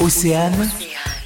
Océane,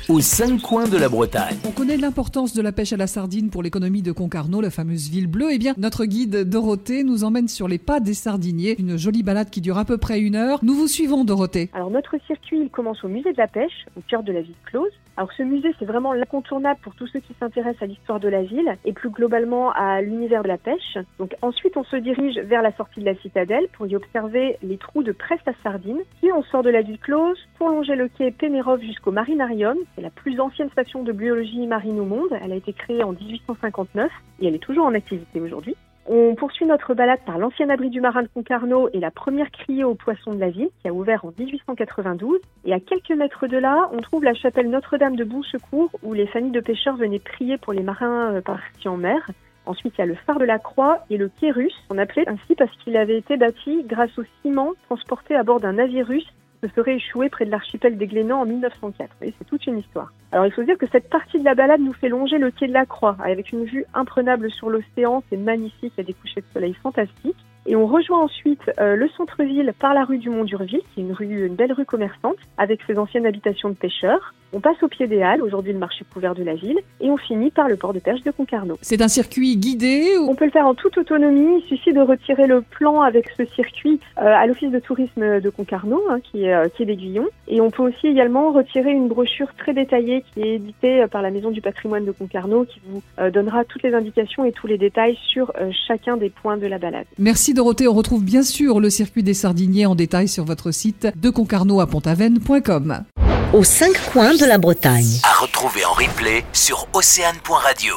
aux cinq coins de la Bretagne. On connaît l'importance de la pêche à la sardine pour l'économie de Concarneau, la fameuse ville bleue. Eh bien, notre guide Dorothée nous emmène sur les pas des sardiniers. Une jolie balade qui dure à peu près une heure. Nous vous suivons, Dorothée. Alors, notre circuit, il commence au musée de la pêche, au cœur de la ville close. Alors, ce musée, c'est vraiment l'incontournable pour tous ceux qui s'intéressent à l'histoire de la ville et plus globalement à l'univers de la pêche. Donc, ensuite, on se dirige vers la sortie de la citadelle pour y observer les trous de presse à sardines. Puis, on sort de la ville close pour longer le quai Pénérov jusqu'au Marinarium. C'est la plus ancienne station de biologie marine au monde. Elle a été créée en 1859 et elle est toujours en activité aujourd'hui. On poursuit notre balade par l'ancien abri du marin de Concarneau et la première criée aux poissons de la ville qui a ouvert en 1892. Et à quelques mètres de là, on trouve la chapelle Notre-Dame de Bon Secours où les familles de pêcheurs venaient prier pour les marins euh, partis en mer. Ensuite, il y a le phare de la Croix et le quai russe, on appelait ainsi parce qu'il avait été bâti grâce au ciment transporté à bord d'un navire russe se serait échoué près de l'archipel des Glénans en 1904. Et c'est toute une histoire. Alors il faut dire que cette partie de la balade nous fait longer le quai de la Croix, avec une vue imprenable sur l'océan, c'est magnifique, il y a des couchers de soleil fantastiques. Et on rejoint ensuite euh, le centre-ville par la rue du Mont-Durville, qui est une belle rue commerçante, avec ses anciennes habitations de pêcheurs. On passe au pied des Halles, aujourd'hui le marché couvert de la ville, et on finit par le port de pêche de Concarneau. C'est un circuit guidé ou... On peut le faire en toute autonomie, il suffit de retirer le plan avec ce circuit euh, à l'office de tourisme de Concarneau, hein, qui est, euh, qui est d'Aiguillon. Et on peut aussi également retirer une brochure très détaillée qui est éditée euh, par la Maison du patrimoine de Concarneau, qui vous euh, donnera toutes les indications et tous les détails sur chacun des points de la balade. Merci Dorothée, on retrouve bien sûr le circuit des sardiniers en détail sur votre site de concarneau à. Aux cinq coins de la Bretagne. À retrouver en replay sur océane.radio.